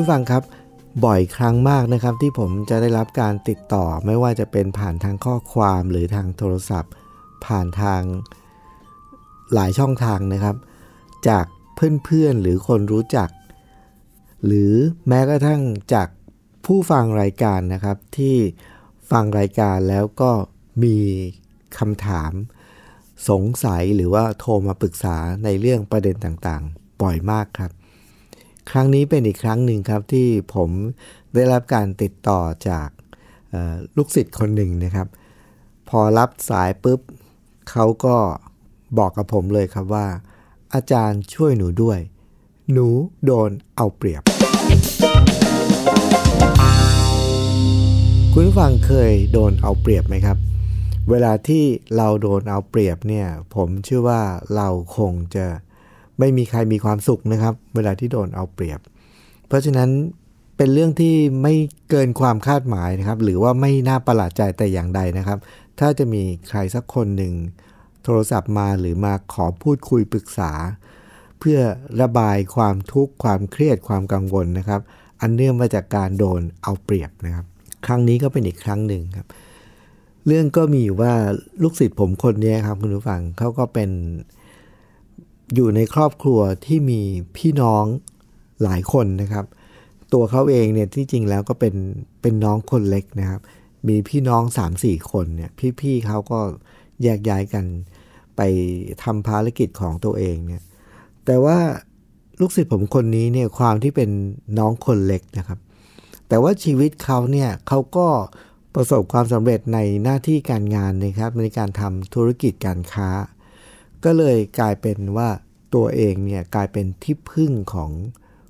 ผู้ฟังครับ บ่อยครั้งมากนะครับ ที่ผมจะได้รับการติดต่อ ไม่ว่าจะเป็นผ่านทางข้อความหรือทางโทรศัพท์ ผ่านทางหลายช่องทางนะครับ จากเพื่อนๆหรือคนรู้จัก หรือแม้กระทั่งจากผู้ฟังรายการนะครับ ที่ฟังรายการแล้วก็มีคำถามสงสัยหรือว่าโทรมาปรึกษาในเรื่องประเด็นต่างๆ บ่อยมากครับ ครั้งนี้เป็นอีกครั้งหนึ่งครับที่ผมได้รับการติดต่อจากลูกศิษย์คนหนึ่งนะครับ พอรับสายปุ๊บเขาก็บอกกับผมเลยครับว่า อาจารย์ช่วยหนูด้วย หนูโดนเอาเปรียบ คุณฟังเคยโดนเอาเปรียบไหมครับ เวลาที่เราโดนเอาเปรียบเนี่ย ผมเชื่อว่าเราคงจะ ไม่มีใครมีความสุขนะครับ เวลาที่โดนเอาเปรียบ เพราะฉะนั้นเป็นเรื่องที่ไม่เกินความคาดหมายนะครับ หรือว่าไม่น่าประหลาดใจแต่อย่างใดนะครับ ถ้าจะมีใครสักคนหนึ่งโทรศัพท์มาหรือมาขอพูดคุยปรึกษา เพื่อระบายความทุกข์ความเครียดความกังวลนะครับ อันเนื่องมาจากการโดนเอาเปรียบนะครับ ครั้งนี้ก็เป็นอีกครั้งหนึ่งครับ เรื่องก็มีอยู่ว่าลูกศิษย์ผมคนนี้ครับคุณผู้ฟังเขาก็เป็น อยู่ในครอบครัวที่มีพี่น้องหลายคนนะครับ ตัวเขาเองเนี่ยที่จริงแล้วก็เป็นเป็นน้องคนเล็กนะครับ มีพี่น้อง 3-4 คนเนี่ยพี่ๆเขาก็แยกย้ายกันไปทำภารกิจของตัวเองเนี่ยแต่ว่าลูกศิษย์ผมคนนี้เนี่ยความที่เป็นน้องคนเล็กนะครับ แต่ว่าชีวิตเขาเนี่ยเขาก็ประสบความสำเร็จในหน้าที่การงานนะครับในการทำธุรกิจการค้า ก็เลยกลายเป็นว่าตัวเองเนี่ยกลายเป็นที่พึ่งของ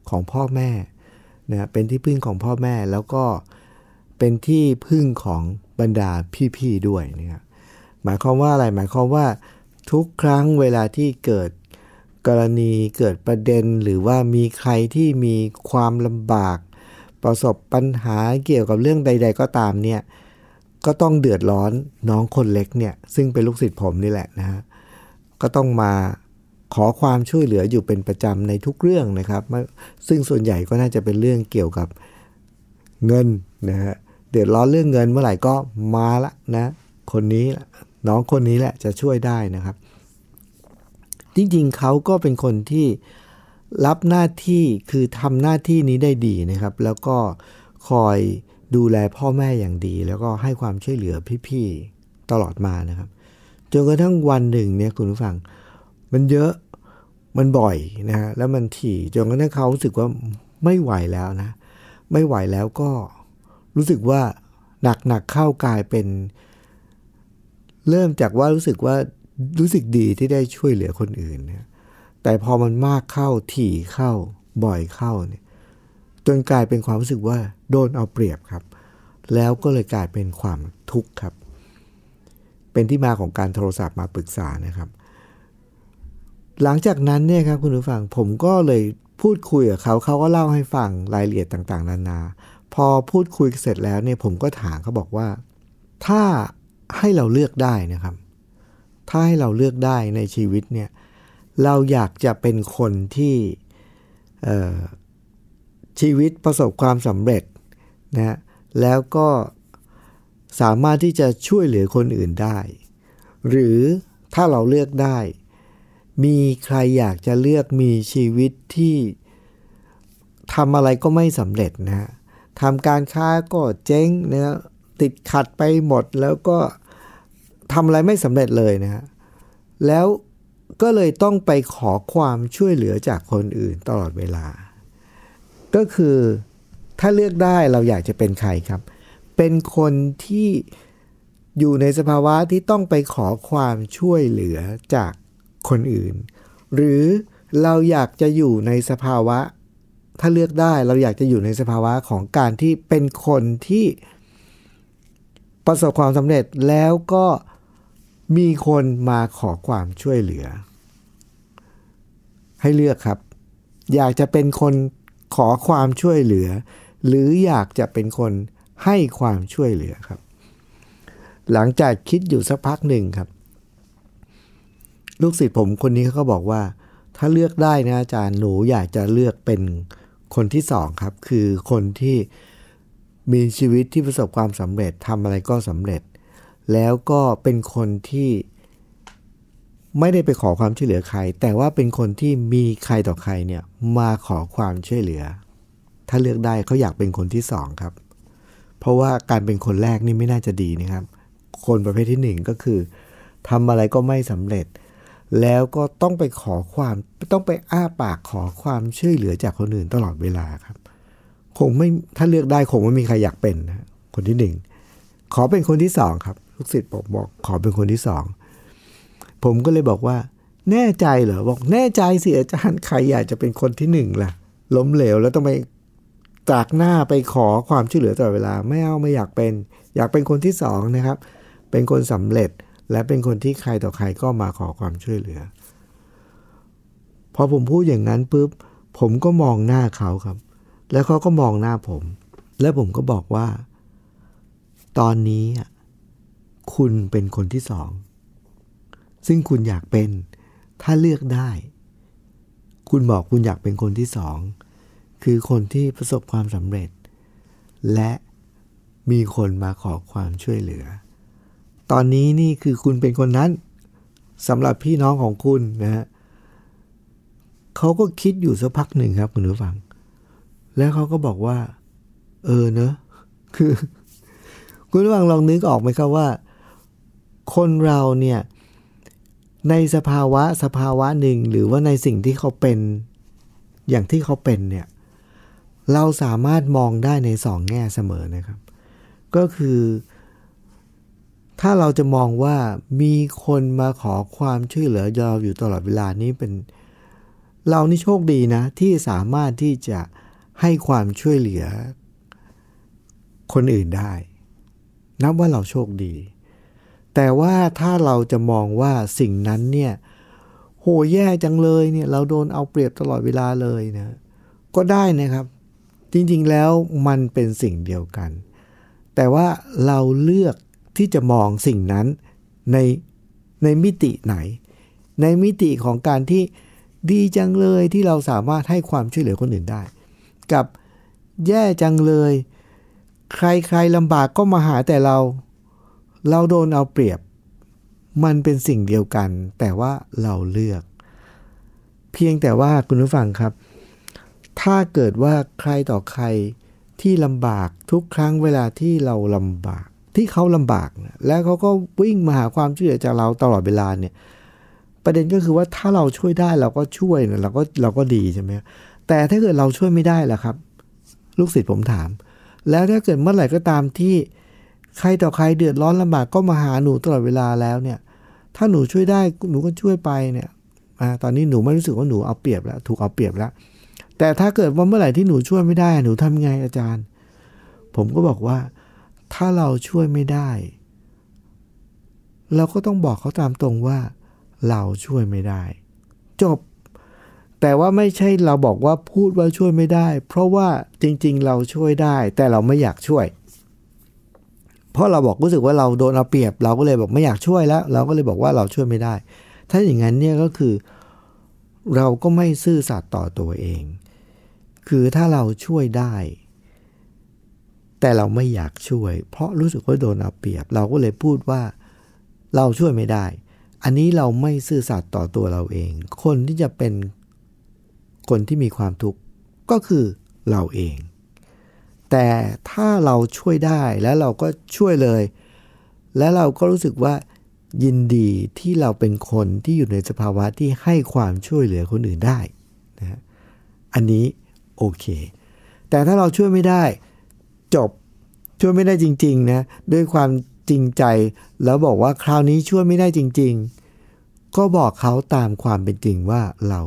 ของพ่อแม่นะเป็นที่พึ่งของพ่อแม่แล้วก็เป็นที่พึ่งของบรรดาพี่ๆด้วยนะครับหมายความว่าอะไรหมายความว่าทุกครั้งเวลาที่เกิดกรณีเกิดประเด็นหรือว่ามีใครที่มีความลำบาก ประสบปัญหาเกี่ยวกับเรื่องใด ๆ ก็ตามเนี่ยก็ต้องเดือดร้อนน้องคนเล็กเนี่ยซึ่งเป็นลูกศิษย์ผมนี่แหละนะฮะ ก็ต้องมาขอความช่วยเหลืออยู่เป็นประจำในทุกเรื่องนะครับ ซึ่งส่วนใหญ่ก็น่าจะเป็นเรื่องเกี่ยวกับเงินนะฮะเดือดร้อนเรื่องเงินเมื่อไหร่ก็มาละนะคนนี้น้องคนนี้แหละจะช่วยได้นะครับ จริงๆเขาก็เป็นคนที่รับหน้าที่คือทำหน้าที่นี้ได้ดีนะครับ แล้วก็คอยดูแลพ่อแม่อย่างดี แล้วก็ให้ความช่วยเหลือพี่ๆตลอดมานะครับ จนกระทั่งวันหนึ่งเนี่ยคุณผู้ฟัง มันเยอะมันบ่อยนะฮะแล้วมันถี่จนกระทั่งเขารู้สึกว่าไม่ไหวแล้วนะ ไม่ไหวแล้วก็รู้สึกว่าหนักหนักเข้ากลายเป็น เริ่มจากว่ารู้สึกว่ารู้สึกดีที่ได้ช่วยเหลือคนอื่นนะแต่พอมันมากเข้าถี่เข้าบ่อยเข้าเนี่ยจนกลายเป็นความรู้สึกว่าโดนเอาเปรียบครับ แล้วก็เลยกลายเป็นความทุกข์ครับ เป็นที่มาของการโทรศัพท์มาปรึกษานะครับ หลังจากนั้นเนี่ยครับคุณผู้ฟังผมก็เลยพูดคุยกับเขาเขาก็เล่าให้ฟังรายละเอียดต่างๆ นานา พอพูดคุยเสร็จแล้วเนี่ยผมก็ถามเขาบอกว่า ถ้าให้เราเลือกได้นะครับ ถ้าให้เราเลือกได้ในชีวิตเนี่ยเราอยากจะเป็นคนที่ชีวิตประสบความสำเร็จนะแล้วก็ สามารถที่จะช่วยเหลือคนอื่นได้ หรือถ้าเราเลือกได้ มีใครอยากจะเลือกมีชีวิตที่ทำอะไรก็ไม่สำเร็จนะทำการค้าก็เจ๊งนะติดขัดไปหมดแล้วก็ทำอะไรไม่สำเร็จเลยนะฮะแล้วก็เลยต้องไปขอความช่วยเหลือจากคนอื่นตลอดเวลา ก็คือถ้าเลือกได้เราอยากจะเป็นใครครับ เป็นคนที่อยู่ในสภาวะที่ต้องไปขอความช่วยเหลือจากคนอื่น หรือเราอยากจะอยู่ในสภาวะ ถ้าเลือกได้เราอยากจะอยู่ในสภาวะของการที่เป็นคนที่ประสบความสำเร็จแล้วก็มีคนมาขอความช่วยเหลือ ให้เลือกครับ อยากจะเป็นคนขอความช่วยเหลือ หรืออยากจะเป็นคน ให้ความช่วยเหลือครับ หลังจากคิดอยู่สักพักหนึ่งครับ ลูกศิษย์ผมคนนี้เขาก็บอกว่า ถ้าเลือกได้นะอาจารย์หนูอยากจะเลือกเป็นคนที่สองครับ คือคนที่มีชีวิตที่ประสบความสำเร็จทำอะไรก็สำเร็จ แล้วก็เป็นคนที่ไม่ได้ไปขอความช่วยเหลือใคร แต่ว่าเป็นคนที่มีใครต่อใครเนี่ยมาขอความช่วยเหลือ ถ้าเลือกได้เขาอยากเป็นคนที่สองครับ เพราะว่าการเป็นคนแรกนี่ไม่น่าจะดีนะครับ คนประเภทที่หนึ่งก็คือทำอะไรก็ไม่สำเร็จ แล้วก็ต้องไปขอความต้องไปอ้าปากขอความช่วยเหลือจากคนอื่นตลอดเวลาครับ คงไม่ถ้าเลือกได้คงไม่มีใครอยากเป็นนะคนที่หนึ่งขอเป็นคนที่สองครับลูกศิษย์บอกบอกขอเป็นคนที่สองผมก็เลยบอกว่า แน่ใจเหรอบอกแน่ใจสิอาจารย์ใครอยากจะเป็นคนที่หนึ่งล่ะล้มเหลวแล้วต้องไป จากหน้าไปขอความช่วยเหลือตลอดเวลาไม่เอาไม่อยากเป็น อยากเป็นคนที่สองนะครับ เป็นคนสำเร็จและเป็นคนที่ใครต่อใครก็มาขอความช่วยเหลือ พอผมพูดอย่างนั้นปุ๊บผมก็มองหน้าเขาครับ แล้วเขาก็มองหน้าผม แล้วผมก็บอกว่า ตอนนี้คุณเป็นคนที่สอง ซึ่งคุณอยากเป็น ถ้าเลือกได้ คุณบอกคุณอยากเป็นคนที่สอง คือคนที่ประสบความสำเร็จ และมีคนมาขอความช่วยเหลือ ตอนนี้นี่คือคุณเป็นคนนั้นสำหรับพี่น้องของคุณนะฮะเขาก็คิดอยู่สักพักหนึ่งครับคุณผู้ฟัง แล้วเขาก็บอกว่า เออเนอะคือ คุณผู้ฟังลองนึกออกไหมครับว่า คนเราเนี่ย ในสภาวะสภาวะหนึ่งหรือว่าในสิ่งที่เขาเป็น อย่างที่เขาเป็นเนี่ย เราสามารถมองได้ในสองแง่เสมอนะครับ ก็คือ ถ้าเราจะมองว่ามีคนมาขอความช่วยเหลือเราอยู่ตลอดเวลานี้เป็น เรานี่โชคดีนะ ที่สามารถที่จะให้ความช่วยเหลือ คนอื่นได้ นับว่าเราโชคดี แต่ว่าถ้าเราจะมองว่าสิ่งนั้นเนี่ยโหแย่จังเลยเนี่ยเราโดนเอาเปรียบตลอดเวลาเลยนะก็ได้นะครับ จริงๆแล้วมันเป็นสิ่งเดียวกัน แต่ว่าเราเลือกที่จะมองสิ่งนั้นในในมิติไหน ในมิติของการที่ดีจังเลยที่เราสามารถให้ความช่วยเหลือคนอื่นได้ กับแย่จังเลย ใครๆลำบากก็มาหาแต่เรา เราโดนเอาเปรียบ มันเป็นสิ่งเดียวกัน แต่ว่าเราเลือก เพียงแต่ว่าคุณผู้ฟังครับ ถ้าเกิดว่าใครต่อใครที่ลำบากทุกครั้งเวลาที่เราลำบาก ที่เขาลำบากนะแล้วเขาก็วิ่งมาหาความช่วยเหลือจากเราตลอดเวลาเนี่ยประเด็นก็คือว่าถ้าเราช่วยได้เราก็ช่วยนะเราก็เราก็ดีใช่ไหมแต่ถ้าเกิดเราช่วยไม่ได้ล่ะครับ ลูกศิษย์ผมถาม แล้วถ้าเกิดเมื่อไหร่ก็ตามที่ใครต่อใครเดือดร้อนลำบากก็มาหาหนูตลอดเวลาแล้วเนี่ย ถ้าหนูช่วยได้หนูก็ช่วยไปเนี่ยอตอนนี้หนูไม่รู้สึกว่าหนูเอาเปรียบแล้ว ถูกเอาเปรียบแล้ว แต่ถ้าเกิดว่าเมื่อไหร่ที่หนูช่วยไม่ได้หนูทำไงอาจารย์ ผมก็บอกว่า ถ้าเราช่วยไม่ได้ เราก็ต้องบอกเขาตามตรงว่า เราช่วยไม่ได้ จบ แต่ว่าไม่ใช่เราบอกว่าพูดว่าช่วยไม่ได้ เพราะว่าจริง ๆ เราช่วยได้ แต่เราไม่อยากช่วย เพราะเราบอกรู้สึกว่าเราโดนเอาเปรียบ เราก็เลยบอกไม่อยากช่วยแล้ว เราก็เลยบอกว่าเราช่วยไม่ได้ ถ้าอย่างนั้นเนี่ยก็คือเราก็ไม่ซื่อสัตย์ต่อตัวเอง คือถ้าเราช่วยได้ แต่เราไม่อยากช่วย เพราะรู้สึกว่าโดนเอาเปรียบ เราก็เลยพูดว่าเราช่วยไม่ได้ อันนี้เราไม่ซื่อสัตย์ต่อตัวเราเอง คนที่จะเป็นคนที่มีความทุกข์ก็คือเราเอง แต่ถ้าเราช่วยได้แล้วเราก็ช่วยเลย และเราก็รู้สึกว่ายินดีที่เราเป็นคนที่อยู่ในสภาวะที่ให้ความช่วยเหลือคนอื่นได้นะอันนี้ โอเค แต่ถ้าเราช่วยไม่ได้จบช่วยไม่ได้จริงๆนะด้วยความจริงใจ แล้วบอกว่าคราวนี้ช่วยไม่ได้จริง ๆ ก็บอกเขาตามความเป็นจริงว่าเรา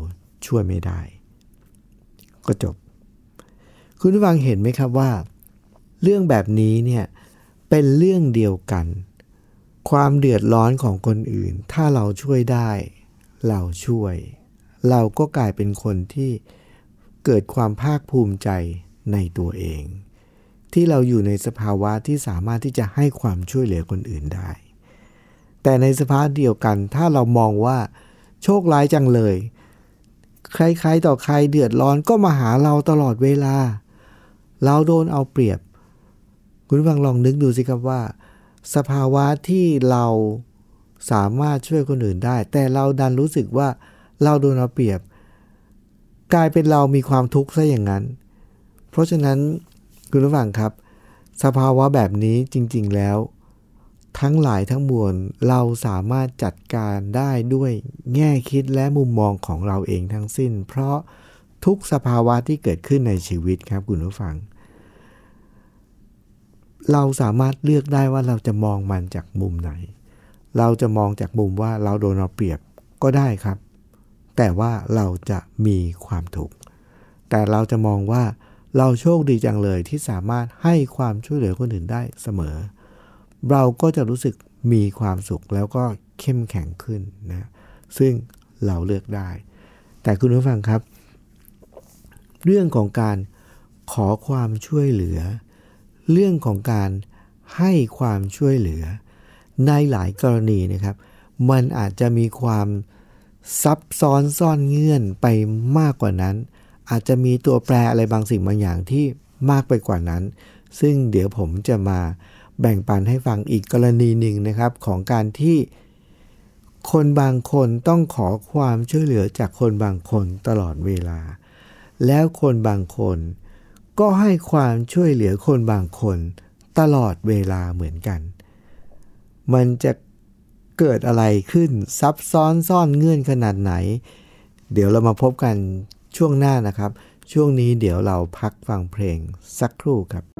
ช่วยไม่ได้ ก็จบ คุณผู้ฟังเห็นไหมครับว่า เรื่องแบบนี้เนี่ยเป็นเรื่องเดียวกัน ความเดือดร้อนของคนอื่น ถ้าเราช่วยได้ เราช่วย เราก็กลายเป็นคนที่ เกิดความภาคภูมิใจในตัวเอง ที่เราอยู่ในสภาวะที่สามารถที่จะให้ความช่วยเหลือคนอื่นได้ แต่ในสภาพเดียวกัน ถ้าเรามองว่า โชคร้ายจังเลย ใครๆต่อใครเดือดร้อนก็มาหาเราตลอดเวลา เราโดนเอาเปรียบ คุณฟังลองนึกดูสิครับว่า สภาวะที่เราสามารถช่วยคนอื่นได้ แต่เราดันรู้สึกว่าเราโดนเอาเปรียบ กลายเป็นเรามีความทุกข์ซะอย่างนั้น เพราะฉะนั้นคุณผู้ฟังครับ สภาวะแบบนี้จริง ๆแล้ว ทั้งหลายทั้งมวลเราสามารถจัดการได้ด้วยแง่คิดและมุมมองของเราเองทั้งสิ้น เพราะทุกสภาวะที่เกิดขึ้นในชีวิตครับคุณผู้ฟัง เราสามารถเลือกได้ว่าเราจะมองมันจากมุมไหน เราจะมองจากมุมว่าเราโดนเอาเปรียบก็ได้ครับ แต่ว่าเราจะมีความถูกแต่เราจะมองว่าเราโชคดีจังเลยที่สามารถให้ความช่วยเหลือคนอื่นได้เสมอ เราก็จะรู้สึกมีความสุขแล้วก็เข้มแข็งขึ้นนะซึ่งเราเลือกได้ แต่คุณผู้ฟังครับ เรื่องของการขอความช่วยเหลือ เรื่องของการให้ความช่วยเหลือ ในหลายกรณีนะครับ มันอาจจะมีความ ซับซ้อนซ่อนเงื่อนไปมากกว่านั้น อาจจะมีตัวแปรอะไรบางสิ่งบางอย่างที่มากไปกว่านั้น ซึ่งเดี๋ยวผมจะมาแบ่งปันให้ฟังอีกกรณีหนึ่งนะครับ ของการที่คนบางคนต้องขอความช่วยเหลือจากคนบางคนตลอดเวลา แล้วคนบางคน ก็ให้ความช่วยเหลือคนบางคนตลอดเวลาเหมือนกัน มันจะ เกิดอะไรขึ้นซับซ้อนซ่อนเงื่อนขนาดไหน เดี๋ยวเรามาพบกันช่วงหน้านะครับ ช่วงนี้เดี๋ยวเราพักฟังเพลงสักครู่ครับ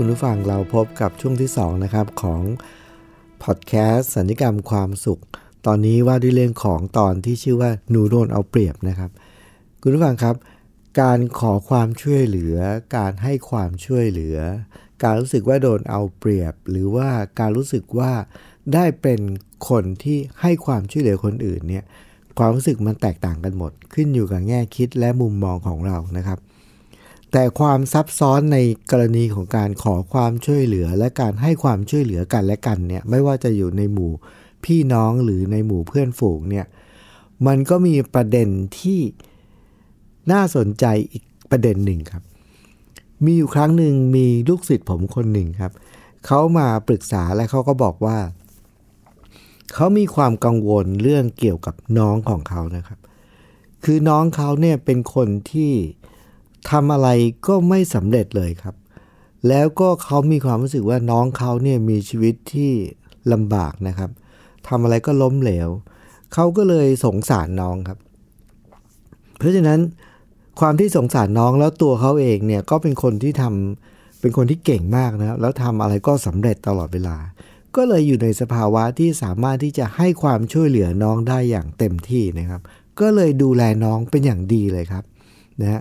คุณผู้ฟังเราพบกับช่วงที่2นะครับของพอดแคสต์สัญญกรรมความสุข ตอนนี้ว่าด้วยเรื่องของตอนที่ชื่อว่าหนูโดนเอาเปรียบนะครับ คุณผู้ฟังครับ การขอความช่วยเหลือ การให้ความช่วยเหลือ การรู้สึกว่าโดนเอาเปรียบ หรือว่าการรู้สึกว่าได้เป็นคนที่ให้ความช่วยเหลือคนอื่นเนี่ยความรู้สึกมันแตกต่างกันหมด ขึ้นอยู่กับแง่คิดและมุมมองของเรานะครับ แต่ความซับซ้อนในกรณีของการขอความช่วยเหลือ และการให้ความช่วยเหลือกันและกันเนี่ยไม่ว่าจะอยู่ในหมู่พี่น้องหรือในหมู่เพื่อนฝูงเนี่ยมันก็มีประเด็นที่น่าสนใจอีกประเด็นหนึ่งครับ มีอยู่ครั้งหนึ่งมีลูกศิษย์ผมคนหนึ่งครับเขามาปรึกษาและเขาก็บอกว่าเขามีความกังวลเรื่องเกี่ยวกับน้องของเขานะครับ คือน้องเขาเนี่ยเป็นคนที่ ทำอะไรก็ไม่สำเร็จเลยครับ แล้วก็เขามีความรู้สึกว่าน้องเขาเนี่ยมีชีวิตที่ลำบากนะครับทำอะไรก็ล้มเหลว เขาก็เลยสงสารน้องครับ เพราะฉะนั้นความที่สงสารน้องแล้วตัวเขาเองเนี่ยก็เป็นคนที่ทำเป็นคนที่เก่งมากนะแล้วทำอะไรก็สำเร็จตลอดเวลา ก็เลยอยู่ในสภาวะที่สามารถที่จะให้ความช่วยเหลือน้องได้อย่างเต็มที่นะครับ ก็เลยดูแลน้องเป็นอย่างดีเลยครับนะฮะ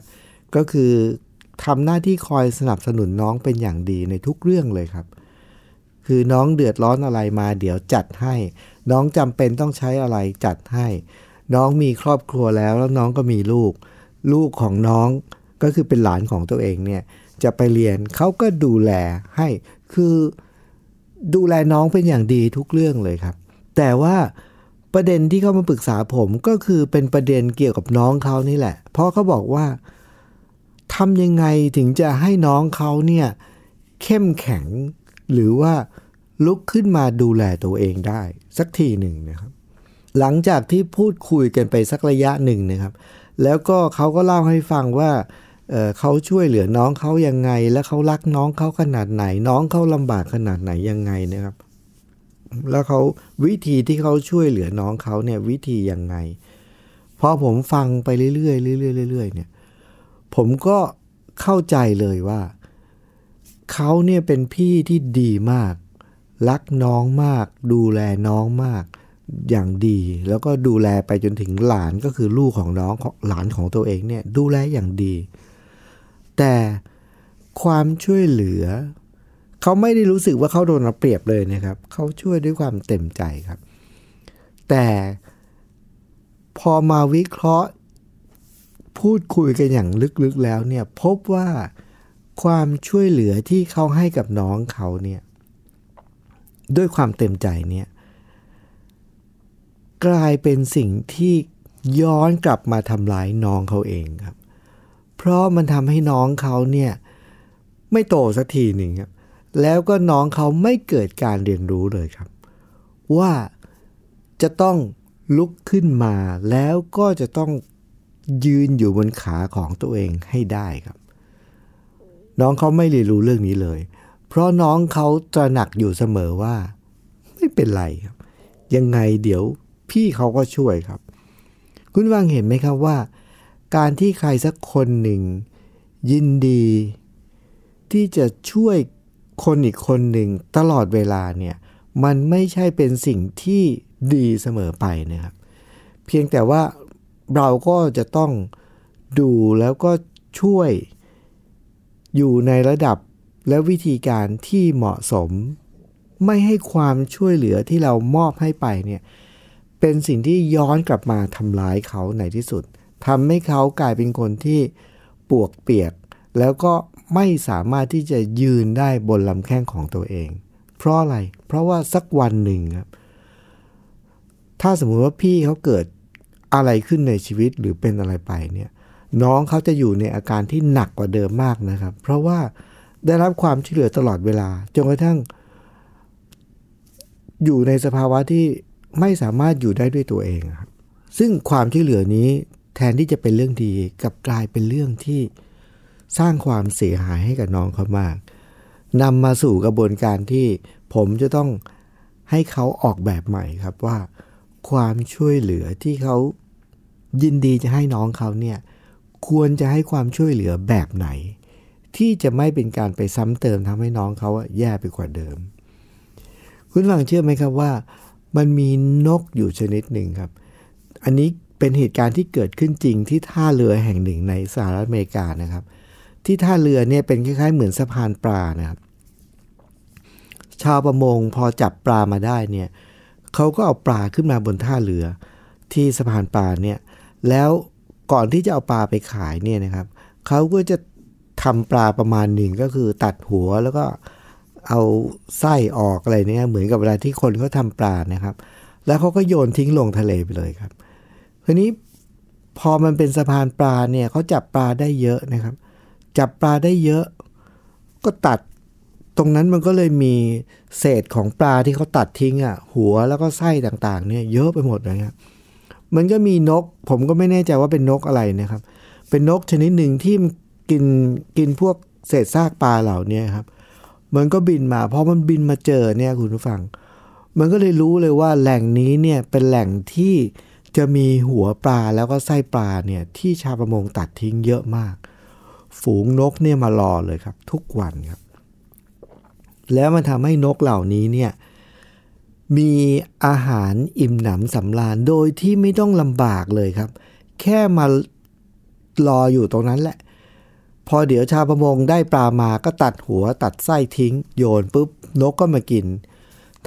ก็คือทำหน้าที่คอยสนับสนุนน้องเป็นอย่างดีในทุกเรื่องเลยครับ คือน้องเดือดร้อนอะไรมาเดี๋ยวจัดให้ น้องจำเป็นต้องใช้อะไรจัดให้ น้องมีครอบครัวแล้วแล้วน้องก็มีลูก ลูกของน้องก็คือเป็นหลานของตัวเองเนี่ยจะไปเรียนเขาก็ดูแลให้คือดูแลน้องเป็นอย่างดีทุกเรื่องเลยครับ แต่ว่าประเด็นที่เขามาปรึกษาผมก็คือเป็นประเด็นเกี่ยวกับน้องเขานี่แหละ เพราะเขาบอกว่า ทำยังไงถึงจะให้น้องเขาเนี่ยเข้มแข็ง หรือว่าลุกขึ้นมาดูแลตัวเองได้ สักทีหนึ่งนะครับ หลังจากที่พูดคุยกันไปสักระยะหนึ่งนะครับ แล้วก็เขาก็เล่าให้ฟังว่าเเขาช่วยเหลือน้องเขายังไง และเขารักน้องเขาขนาดไหน น้องเขาลำบากขนาดไหนยังไงนะครับ แล้วเขาวิธีที่เขาช่วยเหลือน้องเขาเนี่ยวิธียังไงพอผมฟังไปเรื่อยๆเรื่อยๆเรื่อยๆเนี่ย ผมก็เข้าใจเลยว่า เขาเนี่ยเป็นพี่ที่ดีมาก รักน้องมาก ดูแลน้องมาก อย่างดี แล้วก็ดูแลไปจนถึงหลานก็คือลูกของน้องหลานของตัวเองเนี่ยดูแลอย่างดี แต่ความช่วยเหลือ เขาไม่ได้รู้สึกว่าเขาโดนเอาเปรียบเลยนะครับ เขาช่วยด้วยความเต็มใจครับ แต่พอมาวิเคราะห์ พูดคุยกันอย่างลึกๆแล้วเนี่ยพบว่าความช่วยเหลือที่เขาให้กับน้องเขาเนี่ยด้วยความเต็มใจเนี่ยกลายเป็นสิ่งที่ย้อนกลับมาทำร้ายน้องเขาเองครับ เพราะมันทำให้น้องเขาเนี่ยไม่โตสักทีหนึ่งครับ แล้วก็น้องเขาไม่เกิดการเรียนรู้เลยครับ ว่าจะต้องลุกขึ้นมาแล้วก็จะต้อง ยืนอยู่บนขาของตัวเองให้ได้ครับ น้องเขาไม่เรียนรู้เรื่องนี้เลย เพราะน้องเขาตระหนักอยู่เสมอว่า ไม่เป็นไรครับ ยังไงเดี๋ยวพี่เขาก็ช่วยครับ คุณวังเห็นไหมครับว่า การที่ใครสักคนหนึ่ง ยินดี ที่จะช่วยคนอีกคนหนึ่งตลอดเวลาเนี่ย มันไม่ใช่เป็นสิ่งที่ดีเสมอไปนะครับ เพียงแต่ว่า เราก็จะต้องดูแล้วก็ช่วยอยู่ในระดับและวิธีการที่เหมาะสม ไม่ให้ความช่วยเหลือที่เรามอบให้ไปเนี่ยเป็นสิ่งที่ย้อนกลับมาทำร้ายเขาในที่สุดทำให้เขากลายเป็นคนที่ปวกเปียก แล้วก็ไม่สามารถที่จะยืนได้บนลำแข้งของตัวเอง เพราะอะไร เพราะว่าสักวันหนึ่งครับถ้าสมมุติว่าพี่เขาเกิด อะไรขึ้นในชีวิตหรือเป็นอะไรไปเนี่ยน้องเขาจะอยู่ในอาการที่หนักกว่าเดิมมากนะครับ เพราะว่าได้รับความช่วยเหลือตลอดเวลาจนกระทั่ง อยู่ในสภาวะที่ไม่สามารถอยู่ได้ด้วยตัวเองครับซึ่งความช่วยเหลือนี้แทนที่จะเป็นเรื่องดีกับกลายเป็นเรื่องที่สร้างความเสียหายให้กับน้องเขามากนำมาสู่กระบวนการที่ผมจะต้องให้เขาออกแบบใหม่ครับว่า ความช่วยเหลือที่เขายินดีจะให้น้องเขาเนี่ยควรจะให้ความช่วยเหลือแบบไหน ที่จะไม่เป็นการไปซ้ำเติมทำให้น้องเขาแย่ไปกว่าเดิม คุณฟังเชื่อไหมครับว่า มันมีนกอยู่ชนิดหนึ่งครับ อันนี้เป็นเหตุการณ์ที่เกิดขึ้นจริงที่ท่าเรือแห่งหนึ่งในสหรัฐอเมริกานะครับ ที่ท่าเรือเนี่ยเป็นคล้ายๆ เหมือนสะพานปลานะครับ ชาวประมงพอจับปลามาได้เนี่ยเขาก็เอาปลาขึ้นมาบนท่าเรือ ที่สะพานปลาเนี่ย แล้วก่อนที่จะเอาปลาไปขายเนี่ยนะครับ เขาก็จะทำปลาประมาณหนึ่งก็คือตัดหัวแล้วก็เอาไส้ออกอะไรเนี่ยเหมือนกับเวลาที่คนเขาทำปลานะครับ แล้วเขาก็โยนทิ้งลงทะเลไปเลยครับทีนี้พอมันเป็นสะพานปลาเนี่ยเขาจับปลาได้เยอะนะครับ จับปลาได้เยอะ ก็ตัด ตรงนั้นมันก็เลยมีเศษของปลาที่เขาตัดทิ้งอะ หัวแล้วก็ไส้ต่างๆ เนี่ย เยอะไปหมดเลยครับมันก็มีนก ผมก็ไม่แน่ใจว่าเป็นนกอะไรนะครับ เป็นนกชนิดหนึ่งที่กินกินพวกเศษซากปลาเหล่านี้ครับ มันก็บินมาพอมันบินมาเจอเนี่ยคุณผู้ฟัง มันก็เลยรู้เลยว่าแหล่งนี้เนี่ยเป็นแหล่งที่จะมีหัวปลาแล้วก็ไส้ปลาเนี่ยที่ชาวประมงตัดทิ้งเยอะมาก ฝูงนกเนี่ยมารอเลยครับ ทุกวันครับ แล้วมันทำให้นกเหล่านี้เนี่ยมีอาหารอิ่มหนำสำราญโดยที่ไม่ต้องลำบากเลยครับ แค่มารออยู่ตรงนั้นแหละ พอเดี๋ยวชาวประมงได้ปลามาก็ตัดหัวตัดไส้ทิ้ง โยนปุ๊บนกก็มากิน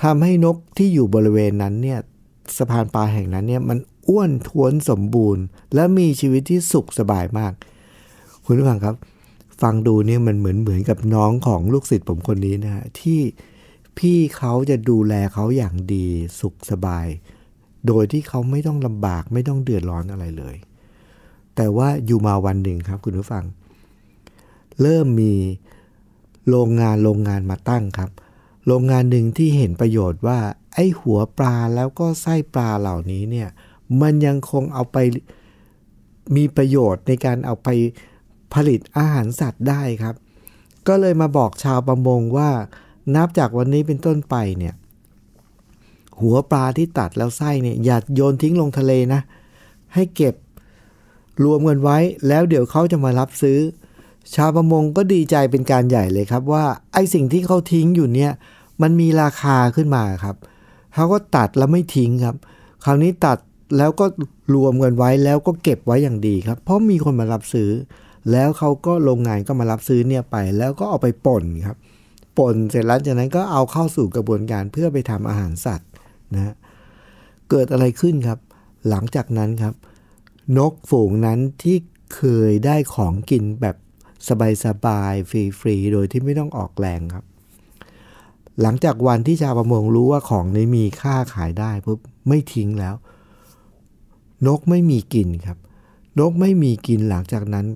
ทำให้นกที่อยู่บริเวณนั้นเนี่ยสะพานปลาแห่งนั้นเนี่ยมันอ้วนท้วนสมบูรณ์ และมีชีวิตที่สุขสบายมาก คุณผู้ฟังครับ ฟังดูเนี่ยมันเหมือนเหมือนกับน้องของลูกศิษย์ผมคนนี้นะฮะที่พี่เขาจะดูแลเขาอย่างดีสุขสบาย โดยที่เขาไม่ต้องลำบากไม่ต้องเดือดร้อนอะไรเลย แต่ว่าอยู่มาวันหนึ่งครับคุณผู้ฟัง เริ่มมีโรงงานโรงงานมาตั้งครับ โรงงานหนึ่งที่เห็นประโยชน์ว่า ไอ้หัวปลาแล้วก็ไส้ปลาเหล่านี้เนี่ยมันยังคงเอาไปมีประโยชน์ในการเอาไป ผลิตอาหารสัตว์ได้ครับ ก็เลยมาบอกชาวประมงว่า นับจากวันนี้เป็นต้นไปเนี่ย หัวปลาที่ตัดแล้วไส้เนี่ยอย่าโยนทิ้งลงทะเลนะ ให้เก็บรวมกันไว้ แล้วเดี๋ยวเขาจะมารับซื้อ ชาวประมงก็ดีใจเป็นการใหญ่เลยครับว่าไอสิ่งที่เขาทิ้งอยู่เนี่ยมันมีราคาขึ้นมาครับเขาก็ตัดแล้วไม่ทิ้งครับ คราวนี้ตัดแล้วก็รวมกันไว้แล้วก็เก็บไว้อย่างดีครับ เพราะมีคนมารับซื้อ แล้วเขาก็โรงงานก็มารับซื้อเนี่ยไป แล้วก็เอาไปป่นครับ ป่นเสร็จแล้วจากนั้นก็เอาเข้าสู่กระบวนการเพื่อไปทำอาหารสัตว์นะเกิดอะไรขึ้นครับ หลังจากนั้นครับ นกฝูงนั้นที่เคยได้ของกินแบบสบายๆฟรีๆโดยที่ไม่ต้องออกแรงครับ หลังจากวันที่ชาวประมงรู้ว่าของนี้มีค่าขายได้ปุ๊บไม่ทิ้งแล้ว นกไม่มีกินครับ นกไม่มีกินหลังจากนั้น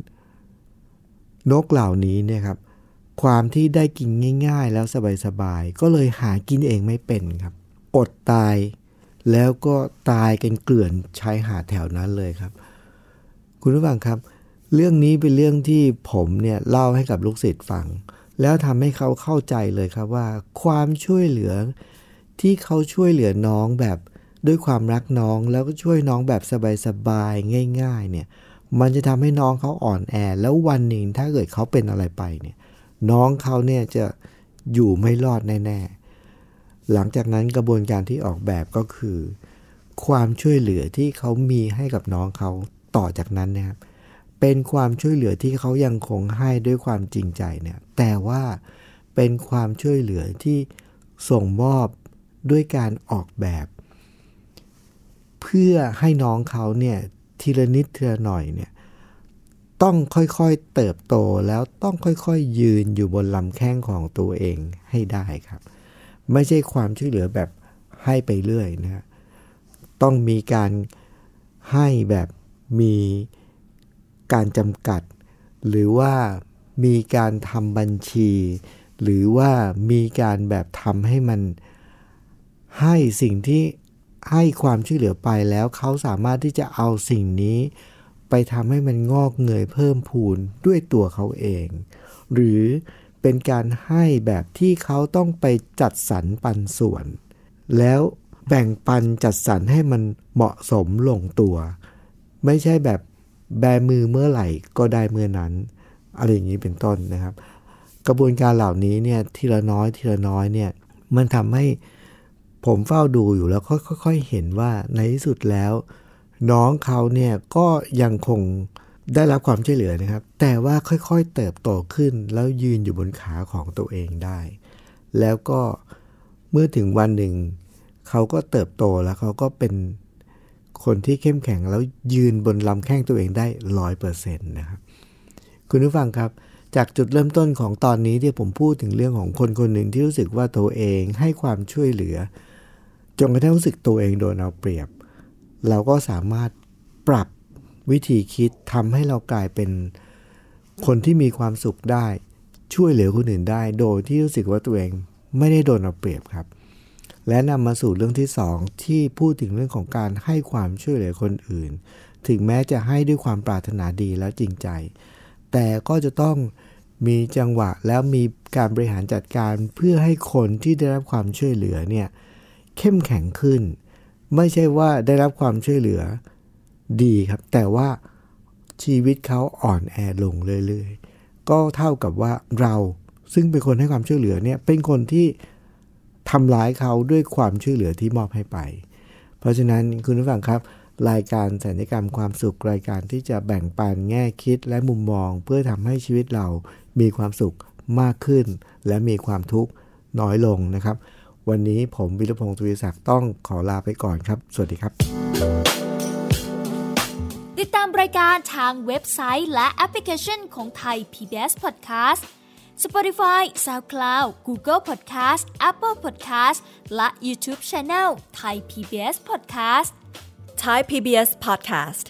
นกเหล่านี้เนี่ยครับ ความที่ได้กินง่าย ๆ แล้วสบายๆก็เลยหากินเองไม่เป็นครับ อดตายแล้วก็ตายกันเกลื่อนชายหาดแถวนั้นเลยครับ คุณผู้ฟังครับ เรื่องนี้เป็นเรื่องที่ผมเนี่ยเล่าให้กับลูกศิษย์ฟัง แล้วทำให้เขาเข้าใจเลยครับว่า ความช่วยเหลือที่เขาช่วยเหลือน้องแบบด้วยความรักน้องแล้วก็ช่วยน้องแบบสบายๆง่าย ๆ เนี่ย มันจะทำให้น้องเขาอ่อนแอ แล้ววันหนึ่งถ้าเกิดเขาเป็นอะไรไปเนี่ยน้องเขาเนี่ยจะอยู่ไม่รอดแน่ๆ หลังจากนั้นกระบวนการที่ออกแบบก็คือ ความช่วยเหลือที่เขามีให้กับน้องเขาต่อจากนั้นนะครับเป็นความช่วยเหลือที่เขายังคงให้ด้วยความจริงใจเนี่ยแต่ว่าเป็นความช่วยเหลือที่ส่งมอบด้วยการออกแบบ เพื่อให้น้องเขาเนี่ย ทีละนิดทีละหน่อยเนี่ยต้องค่อยๆเติบโตแล้วต้องค่อยๆ ยืนอยู่บนลำแข้งของตัวเองให้ได้ครับ ไม่ใช่ความช่วยเหลือแบบให้ไปเรื่อยนะ ต้องมีการให้แบบมีการจำกัด หรือว่ามีการทำบัญชี หรือว่ามีการแบบทำให้มันให้สิ่งที่ ให้ความช่วยเหลือไปแล้วเขาสามารถที่จะเอาสิ่งนี้ ไปทำให้มันงอกเงยเพิ่มพูนด้วยตัวเขาเอง หรือเป็นการให้แบบที่เขาต้องไปจัดสรรปันส่วน แล้วแบ่งปันจัดสรรให้มันเหมาะสมลงตัว ไม่ใช่แบบแบมือเมื่อไหร่ก็ได้เมื่อนั้น อะไรอย่างนี้เป็นต้นนะครับ กระบวนการเหล่านี้เนี่ยทีละน้อยทีละน้อยเนี่ยมันทำให้ ผมเฝ้าดูอยู่แล้วค่อยๆเห็นว่าในที่สุดแล้ว น้องเขาเนี่ยก็ยังคงได้รับความช่วยเหลือนะครับ แต่ว่าค่อยๆเติบโตขึ้นแล้วยืนอยู่บนขาของตัวเองได้ แล้วก็เมื่อถึงวันหนึ่ง เขาก็เติบโตแล้วเขาก็เป็นคนที่เข้มแข็งแล้วยืนบนลำแข้งตัวเองได้ร้อยเปอร์เซ็นต์นะครับ คุณผู้ฟังครับ จากจุดเริ่มต้นของตอนนี้ที่ผมพูดถึงเรื่องของคนคนหนึ่งที่รู้สึกว่าตัวเองให้ความช่วยเหลือ จนกระทั่งรู้สึกตัวเองโดนเอาเปรียบ เราก็สามารถปรับวิธีคิดทำให้เรากลายเป็นคนที่มีความสุขได้ ช่วยเหลือคนอื่นได้ โดยที่รู้สึกว่าตัวเองไม่ได้โดนเอาเปรียบครับ และนำมาสู่เรื่องที่ 2 ที่พูดถึงเรื่องของการให้ความช่วยเหลือคนอื่น ถึงแม้จะให้ด้วยความปรารถนาดีและจริงใจ แต่ก็จะต้องมีจังหวะแล้วมีการบริหารจัดการเพื่อให้คนที่ได้รับความช่วยเหลือเนี่ยเเข้มแข็งขึ้น ไม่ใช่ว่าได้รับความช่วยเหลือดีครับ แต่ว่าชีวิตเขาอ่อนแอลงเรื่อยๆ ก็เท่ากับว่าเราซึ่งเป็นคนให้ความช่วยเหลือเนี่ยเป็นคนที่ทำร้ายเขาด้วยความช่วยเหลือที่มอบให้ไป เพราะฉะนั้นคุณผู้ฟังครับ รายการสัญญกรรมความสุขรายการที่จะแบ่งปันแง่คิดและมุมมอง เพื่อทำให้ชีวิตเรามีความสุขมากขึ้น และมีความทุกข์น้อยลงนะครับ วันนี้ผมวิรพงศ์ทวีศักดิ์ต้องขอลาไปก่อนครับ สวัสดีครับ ติดตามรายการทางเว็บไซต์และแอปพลิเคชันของไทย PBS Podcast Spotify SoundCloud Google Podcast Apple Podcast และ YouTube Channel Thai PBS Podcast Thai PBS Podcast.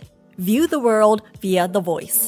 View the world via the voice.